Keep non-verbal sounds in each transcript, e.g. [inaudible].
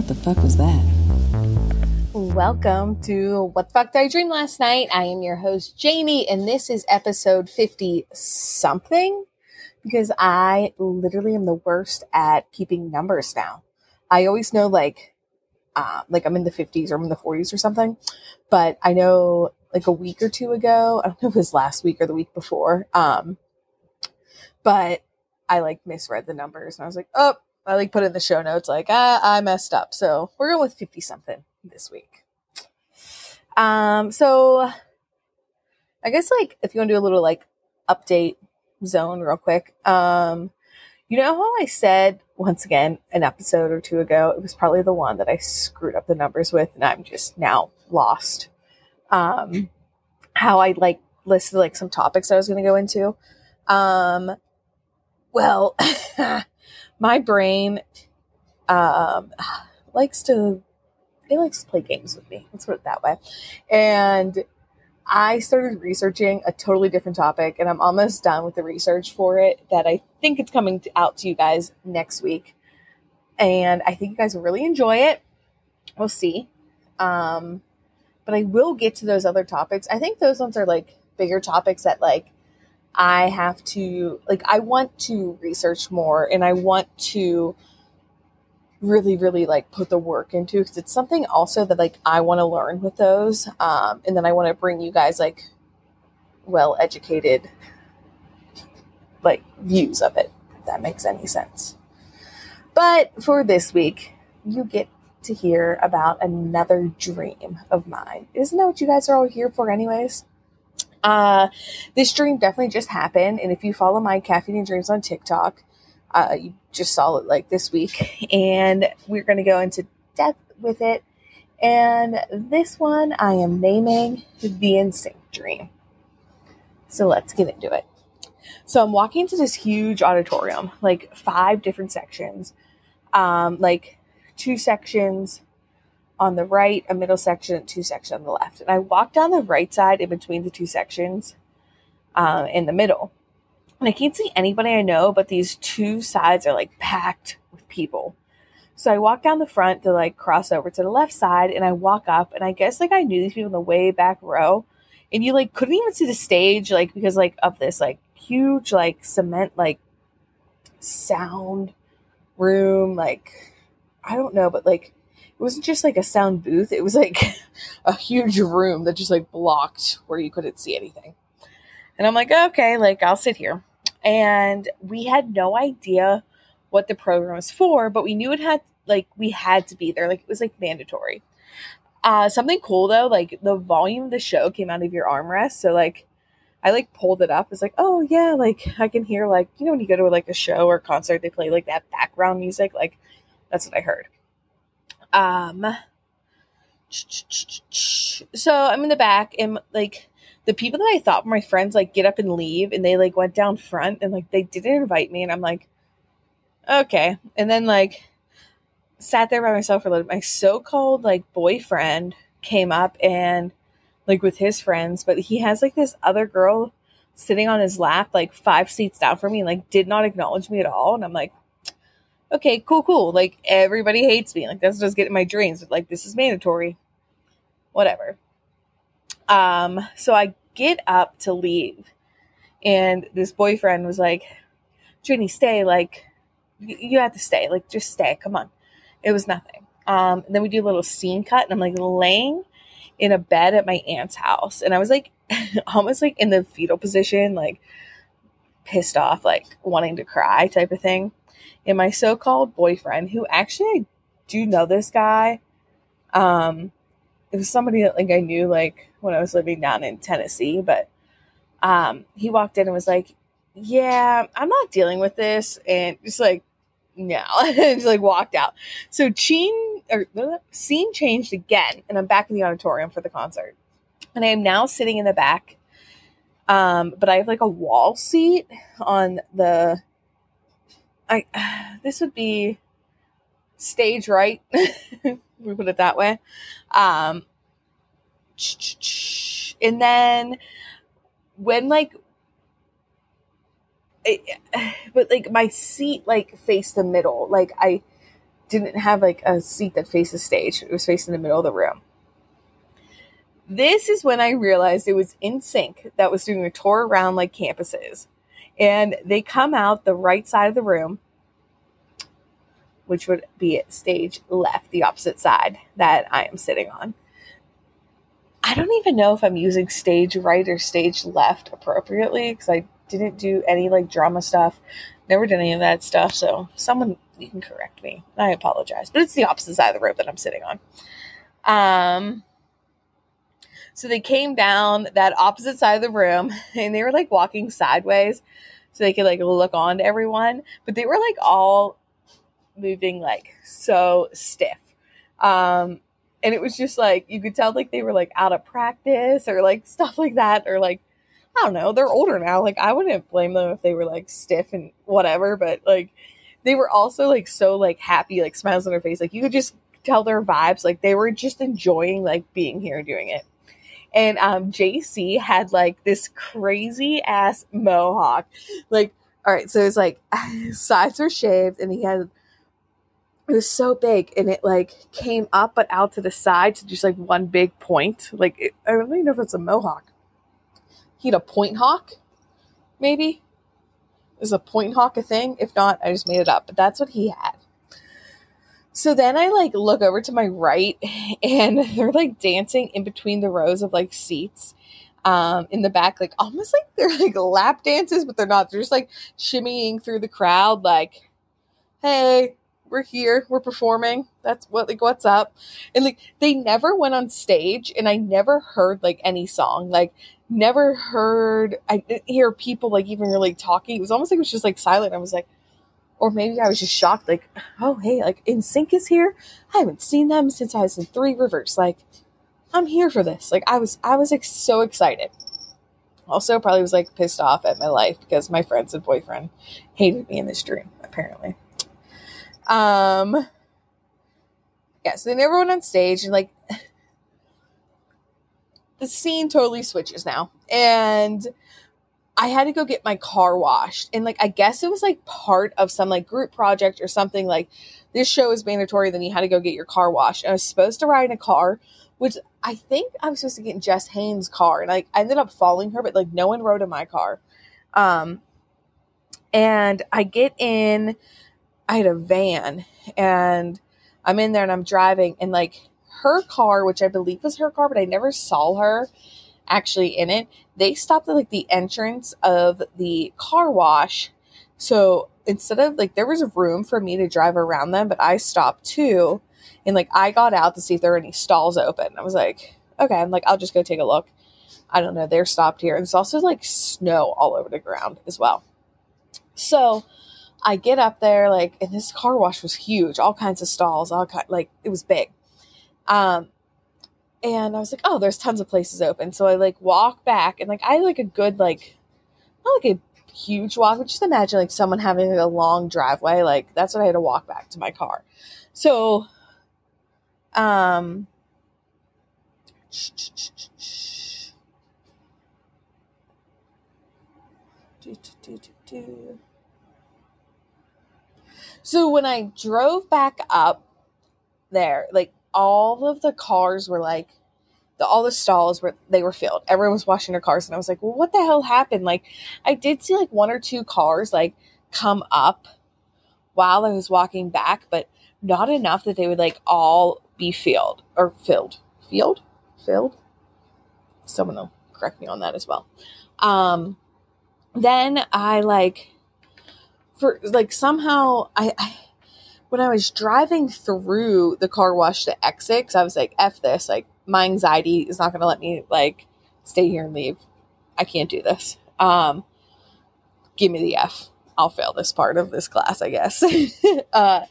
What the fuck was that? Welcome to What the Fuck Did I Dream Last Night? I am your host, Jamie, and this is episode 50 something because I literally am the worst at keeping numbers now. I always know like, uh, like I'm in the 50s or I'm in the 40s or something, but I know like a week or two ago, I don't know if it was last week or the week before, um, but I like misread the numbers and I was like, oh, I like put in the show notes like ah, I messed up. So we're going with 50 something this week. Um, so I guess like if you want to do a little like update zone real quick. Um, you know how I said once again an episode or two ago, it was probably the one that I screwed up the numbers with and I'm just now lost. Um, how I like listed like some topics I was going to go into. Um, well, [laughs] my brain um, [sighs] likes to it likes to play games with me. Let's put it that way. And I started researching a totally different topic, and I'm almost done with the research for it. That I think it's coming out to you guys next week, and I think you guys will really enjoy it. We'll see. Um, but I will get to those other topics. I think those ones are like bigger topics that like I have to like I want to research more and I want to really really like put the work into because it's something also that like I want to learn with those um and then I want to bring you guys like well educated like views of it if that makes any sense. But for this week, you get to hear about another dream of mine. Isn't that what you guys are all here for anyways? Uh, this dream definitely just happened, and if you follow my caffeine and dreams on TikTok, uh, you just saw it like this week, [laughs] and we're going to go into depth with it. And this one I am naming the Instinct Dream. So let's get into it. So I'm walking into this huge auditorium, like five different sections, um, like two sections on the right, a middle section, two sections on the left. And I walk down the right side in between the two sections uh, in the middle. And I can't see anybody I know, but these two sides are like packed with people. So I walk down the front to like cross over to the left side and I walk up and I guess like I knew these people in the way back row and you like couldn't even see the stage like because like of this like huge like cement like sound room like I don't know but like it wasn't just like a sound booth. It was like [laughs] a huge room that just like blocked where you couldn't see anything. And i'm like okay like i'll sit here. And we had no idea what the program was for but we knew it had like we had to be there. Like it was like mandatory. Uh something cool though like the volume of the show came out of your armrest. So like i like pulled it up. It's like oh yeah like i can hear like you know when you go to like a show or concert they play like that background music? Like that's what i heard um, so I'm in the back, and like the people that I thought were my friends, like get up and leave, and they like went down front, and like they didn't invite me, and I'm like, okay, and then like sat there by myself for a little. bit. My so-called like boyfriend came up and like with his friends, but he has like this other girl sitting on his lap, like five seats down from me, and like did not acknowledge me at all, and I'm like, okay, cool, cool. Like everybody hates me. Like that's just getting my dreams. Like this is mandatory. Whatever. Um, so I get up to leave, and this boyfriend was like, Jenny, stay. Like you have to stay. Like just stay. Come on. It was nothing. Um, and then we do a little scene cut, and I'm like laying in a bed at my aunt's house, and I was like [laughs] almost like in the fetal position, like pissed off, like wanting to cry type of thing and my so-called boyfriend, who actually I do know this guy. Um, it was somebody that like I knew like when I was living down in Tennessee, but um, he walked in and was like, "Yeah, I'm not dealing with this," and just like, no, [laughs] just like walked out. So scene or scene changed again, and I'm back in the auditorium for the concert, and I am now sitting in the back. Um, but I have like a wall seat on the I [sighs] this would be stage right. [laughs] we put it that way. Um, [tsk] and then when like it, [sighs] but like my seat like faced the middle like i didn't have like a seat that faced the stage. It was facing the middle of the room. This is when I realized it was NSYNC that was doing a tour around like campuses. And they come out the right side of the room, which would be stage left, the opposite side that I am sitting on. I don't even know if I'm using stage right or stage left appropriately because I didn't do any like drama stuff, never did any of that stuff. So someone you can correct me. I apologize, but it's the opposite side of the road that I'm sitting on. Um, so they came down that opposite side of the room [laughs] and they were like walking sideways so they could like look on to everyone, but they were like all moving like so stiff. Um, and it was just like you could tell like they were like out of practice or like [laughs] stuff like that or like I don't know, they're older now. Like I wouldn't blame them if they were like stiff and whatever, but like they were also like so like happy, like smiles on their face. Like you could just tell their vibes. Like they were just enjoying like being here doing it. And um JC had like this crazy ass mohawk. Like, all right, so it's like [laughs] sides were shaved and he had it was so big and it like came up but out to the side to just like one big point. Like it, I don't even know if it's a mohawk. He had a point hawk, maybe. Is a point hawk a thing? If not, I just made it up. But that's what he had. So then I like look over to my right [laughs] and they're like dancing in between the rows of like seats um in the back, like almost like they're like lap dances, but they're not. They're just like shimmying through the crowd, like, hey, we're here, we're performing. That's what like what's up. And like they never went on stage and I never heard like any song. Like never heard I didn't hear people like even really talking. It was almost like it was just like silent. I was like, or maybe I was just shocked, like, oh hey, like NSYNC is here. I haven't seen them since I was in Three Rivers. Like, I'm here for this. Like I was I was like so excited. Also probably was like pissed off at my life because my friends and boyfriend hated me in this dream, apparently. Um yeah, so they never went on stage and like [sighs] the scene totally switches now. And I had to go get my car washed. And like I guess it was like part of some like group project or something like this show is mandatory, then you had to go get your car washed. And I was supposed to ride in a car, which I think I was supposed to get in Jess Haynes' car. And like I ended up following her, but like no one rode in my car. Um and I get in, I had a van and I'm in there and I'm driving and like her car, which I believe was her car, but I never saw her actually in it. They stopped at like the entrance of the car wash. So instead of like there was a room for me to drive around them, but I stopped too. And like I got out to see if there were any stalls open. I was like, okay, I'm like, I'll just go take a look. I don't know, they're stopped here. And it's also like snow all over the ground as well. So I get up there, like, and this car wash was huge, all kinds of stalls, all kind, like it was big. Um, and I was like, oh, there's tons of places open. So I like walk back and like I like a good like not like a huge walk, but just imagine like someone having like a long driveway. Like that's what I had to walk back to my car. So um so when I drove back up there, like all of the cars were like the, all the stalls were they were filled. Everyone was washing their cars, and I was like, "Well, what the hell happened?" Like, I did see like one or two cars like come up while I was walking back, but not enough that they would like all be filled or filled, filled, filled. Someone will correct me on that as well. Um, then I like for like somehow I, I when I was driving through the car wash to exit, I was like, F this, like, my anxiety is not going to let me, like, stay here and leave. I can't do this. Um, give me the F. I'll fail this part of this class, I guess. [laughs] uh,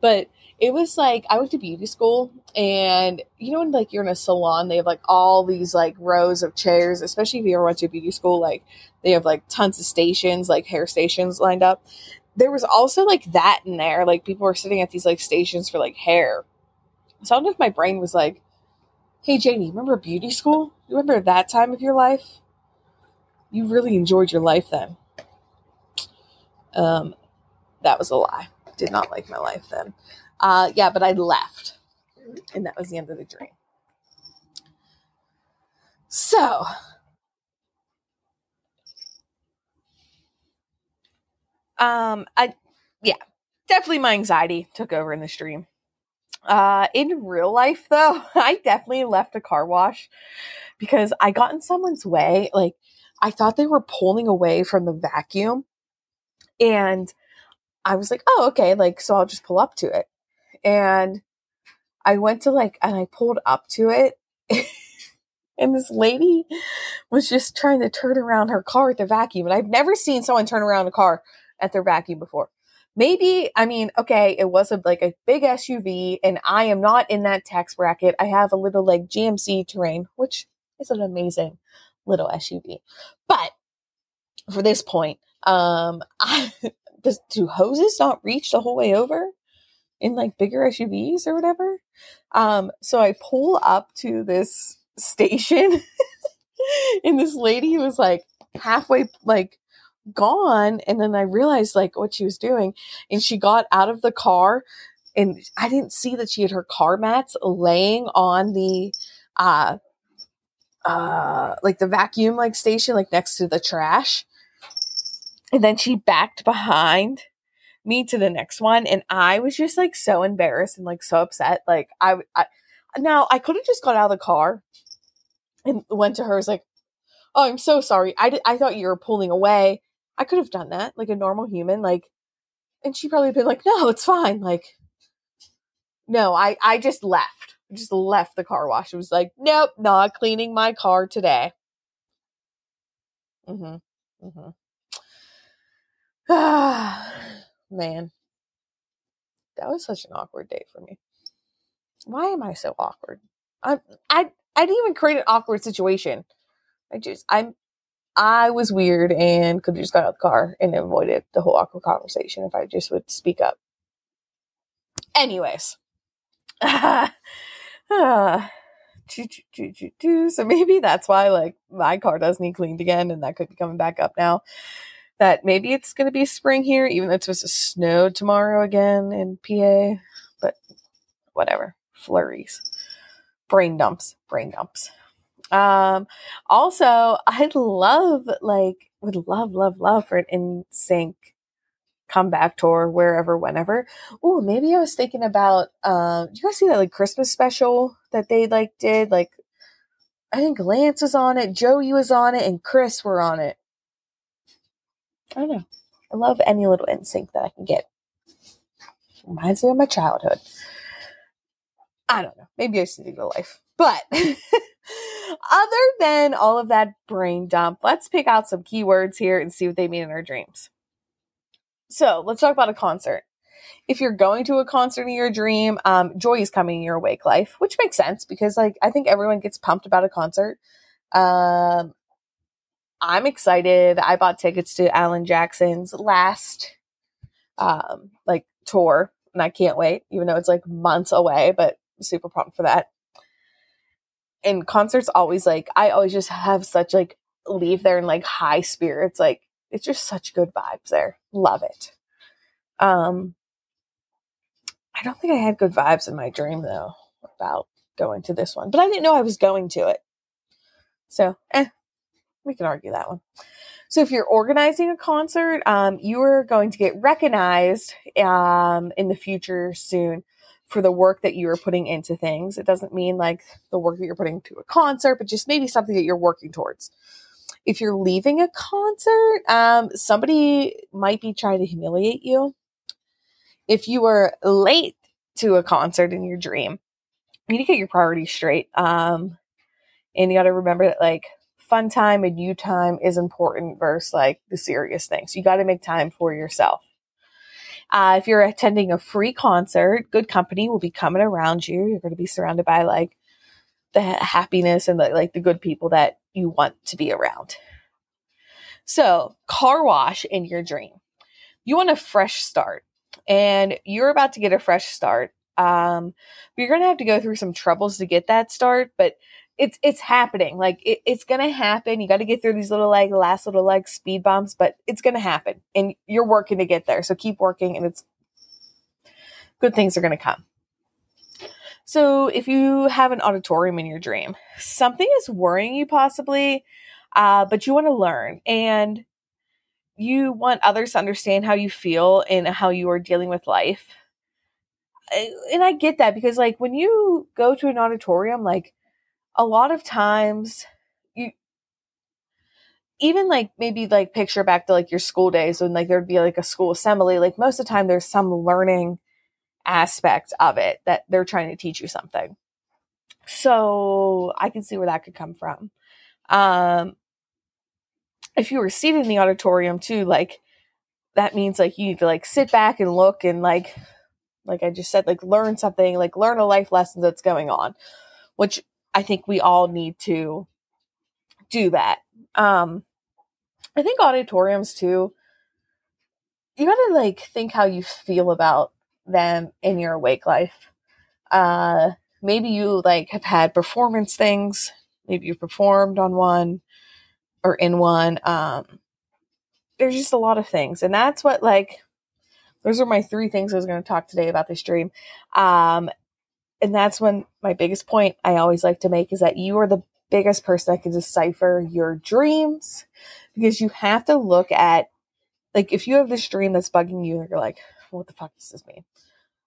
but it was like, I went to beauty school, and you know, when, like, you're in a salon, they have, like, all these, like, rows of chairs, especially if you ever went to beauty school, like, they have, like, tons of stations, like, hair stations lined up there was also like that in there. Like people were sitting at these like stations for like hair. So I don't know if my brain was like, hey Janie, remember beauty school? You remember that time of your life? You really enjoyed your life then. Um, that was a lie. did not like my life then. Uh, yeah, but I left, and that was the end of the dream. So, um, I, yeah, definitely my anxiety took over in the stream. Uh, in real life, though, [laughs] I definitely left a car wash because I got in someone's way. Like, I thought they were pulling away from the vacuum, and I was like, oh, okay, like, so I'll just pull up to it. And I went to like, and I pulled up to it. [laughs] and this lady was just trying to turn around her car with the vacuum. And I've never seen someone turn around a car at their vacuum before. Maybe, I mean, okay, it was a, like a big SUV, and I am not in that tax bracket. I have a little like GMC terrain, which is an amazing little SUV. But for this point, um, [laughs] I, does do hoses not reach the whole way over in like bigger SUVs or whatever? Um, so I pull up to this [laughs] station, [laughs] and this lady was like halfway like gone, and then I realized like what she was doing, and she got out of the car, and I didn't see that she had her car mats laying on the uh uh like the vacuum like station like next to the trash and then she backed behind me to the next one. And I was just like so embarrassed and like so upset. Like, I, I now I could have just got out of the car and went to her. Was like, "Oh, I'm so sorry. I I thought you were pulling away. I could have done that like a normal human. Like, and she probably been like, "No, it's fine." Like, no, I I just left. I just left the car wash. It was like, "Nope, not cleaning my car today." Mm Mhm. Mm Mhm. [sighs] Ah, man, that was such an awkward day for me. Why am I so awkward? I I I didn't even create an awkward situation. I just I'm I was weird and could have just got out of the car and avoided the whole awkward conversation if I just would speak up. Anyways. [sighs] so maybe that's why like my car does need cleaned again and that could be coming back up now that maybe it's going to be spring here, even though it's supposed to snow tomorrow again in PA. But whatever, flurries, brain dumps, brain dumps. Um, also, I love like would love love love for an NSYNC comeback tour wherever whenever. Oh, maybe I was thinking about um do you guys see that like Christmas special that they like did like I think Lance was on it, Joey was on it, and Chris were on it. I don't know. I love any little NSYNC that I can get. Reminds me of my childhood. I don't know. Maybe I should need a life. But [laughs] other than all of that brain dump, let's pick out some keywords here and see what they mean in our dreams. So let's talk about a concert. If you're going to a concert in your dream, um, joy is coming in your awake life, which makes sense because like I think everyone gets pumped about a concert. Um, I'm excited. I bought tickets to Alan Jackson's last um like tour and I can't wait, even though it's like months away, but super pumped for that. And concerts always like I always just have such like leave there in like high spirits. Like it's just such good vibes there. Love it. Um I don't think I had good vibes in my dream though about going to this one, but I didn't know I was going to it. So, eh, we can argue that one. So if you're organizing a concert, um, you are going to get recognized um, in the future soon for the work that you are putting into things. It doesn't mean like the work that you're putting to a concert, but just maybe something that you're working towards. If you're leaving a concert, um, somebody might be trying to humiliate you. If you were late to a concert in your dream, you need to get your priorities straight. Um, and you got to remember that like fun time and you time is important versus like the serious things. You got to make time for yourself. Uh, if you're attending a free concert, good company will be coming around you. You're going to be surrounded by like the happiness and the, like the good people that you want to be around. So, car wash in your dream. You want a fresh start, and you're about to get a fresh start. Um, you're going to have to go through some troubles to get that start, but it's it's happening. Like it, it's gonna happen. You got to get through these little like last little like speed bumps, but it's gonna happen, and you're working to get there. So keep working, and it's good things are to come. So, if you have an auditorium in your dream, something is worrying you possibly, uh, but you want to learn and you want others to understand how you feel and how you are dealing with life. And I get that because, like, when you go to an auditorium, like, a lot of times you even like maybe like picture back to like your school days when like there'd be like a school assembly like most of the time there's some learning aspect of it that they're trying to teach you something. So i can see where that could come from. Um if you were seated in the auditorium too like that means like you need to like sit back and look and like like i just said like learn something like learn a life lesson that's going on which i think we all need to do that um I think auditoriums too, you gotta like think how you feel about them in your awake life. Uh maybe you like have had performance things, maybe you performed on one or in one. Um there's just a lot of things. And that's what like those are my three things I was gonna talk today about this dream. Um and that's when my biggest point I always like to make is that you are the biggest person that can decipher your dreams because you have to look at like if you have this dream that's bugging you and you're like what the fuck does this mean?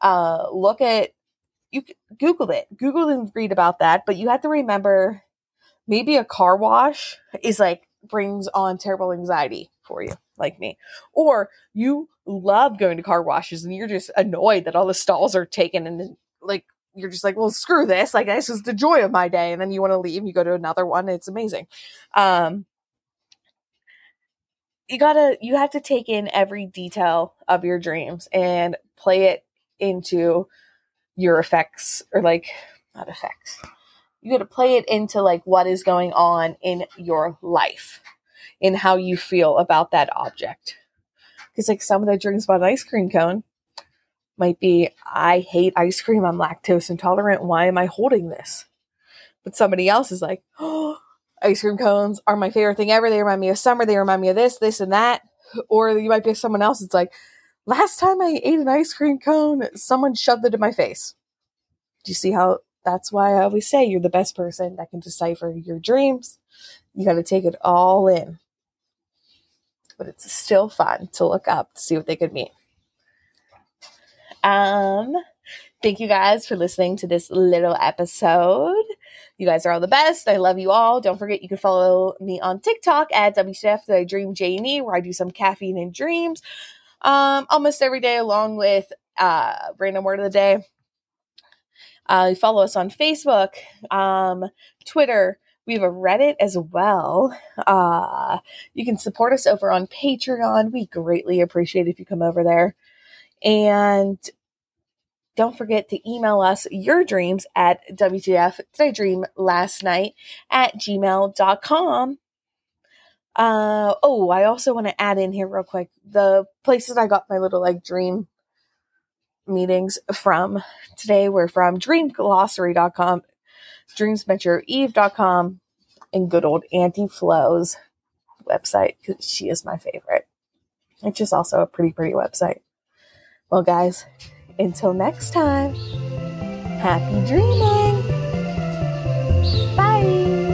Uh look at you google it. Google and read about that but you have to remember maybe a car wash is like brings on terrible anxiety for you like me or you love going to car washes and you're just annoyed that all the stalls are taken and like you're just like, well, screw this. Like, this is the joy of my day. And then you want to leave and you go to another one. It's amazing. Um, you gotta, you have to take in every detail of your dreams and play it into your effects or like, not effects. You gotta play it into like what is going on in your life, in how you feel about that object. Because like some of the dreams about an ice cream cone, might be I hate ice cream, I'm lactose intolerant, why am I holding this? But somebody else is like, oh, ice cream cones are my favorite thing ever. They remind me of summer, they remind me of this, this, and that. Or you might be someone else, it's like, last time I ate an ice cream cone, someone shoved it in my face. Do you see how that's why I always say you're the best person that can decipher your dreams? You got to take it all in. But it's still fun to look up to see what they could mean. Um, thank you guys for listening to this little episode. You guys are all the best. I love you all. Don't forget you can follow me on TikTok at WTF I Dream Janie, where I do some caffeine and dreams um, almost every day, along with uh, random word of the day. Uh, follow us on Facebook, um, Twitter. We have a Reddit as well. Uh, you can support us over on Patreon. We greatly appreciate if you come over there. And don't forget to email us your dreams at WTF Did I Dream Last Night at gmail.com. Uh, oh, I also want to add in here real quick the places I got my little like dream meetings from today were from dreamglossary.com, dreamsmetroeve.com, and good old Auntie Flo's website because she is my favorite. It's just also a pretty, pretty website. Well, guys, until next time, happy dreaming. Bye.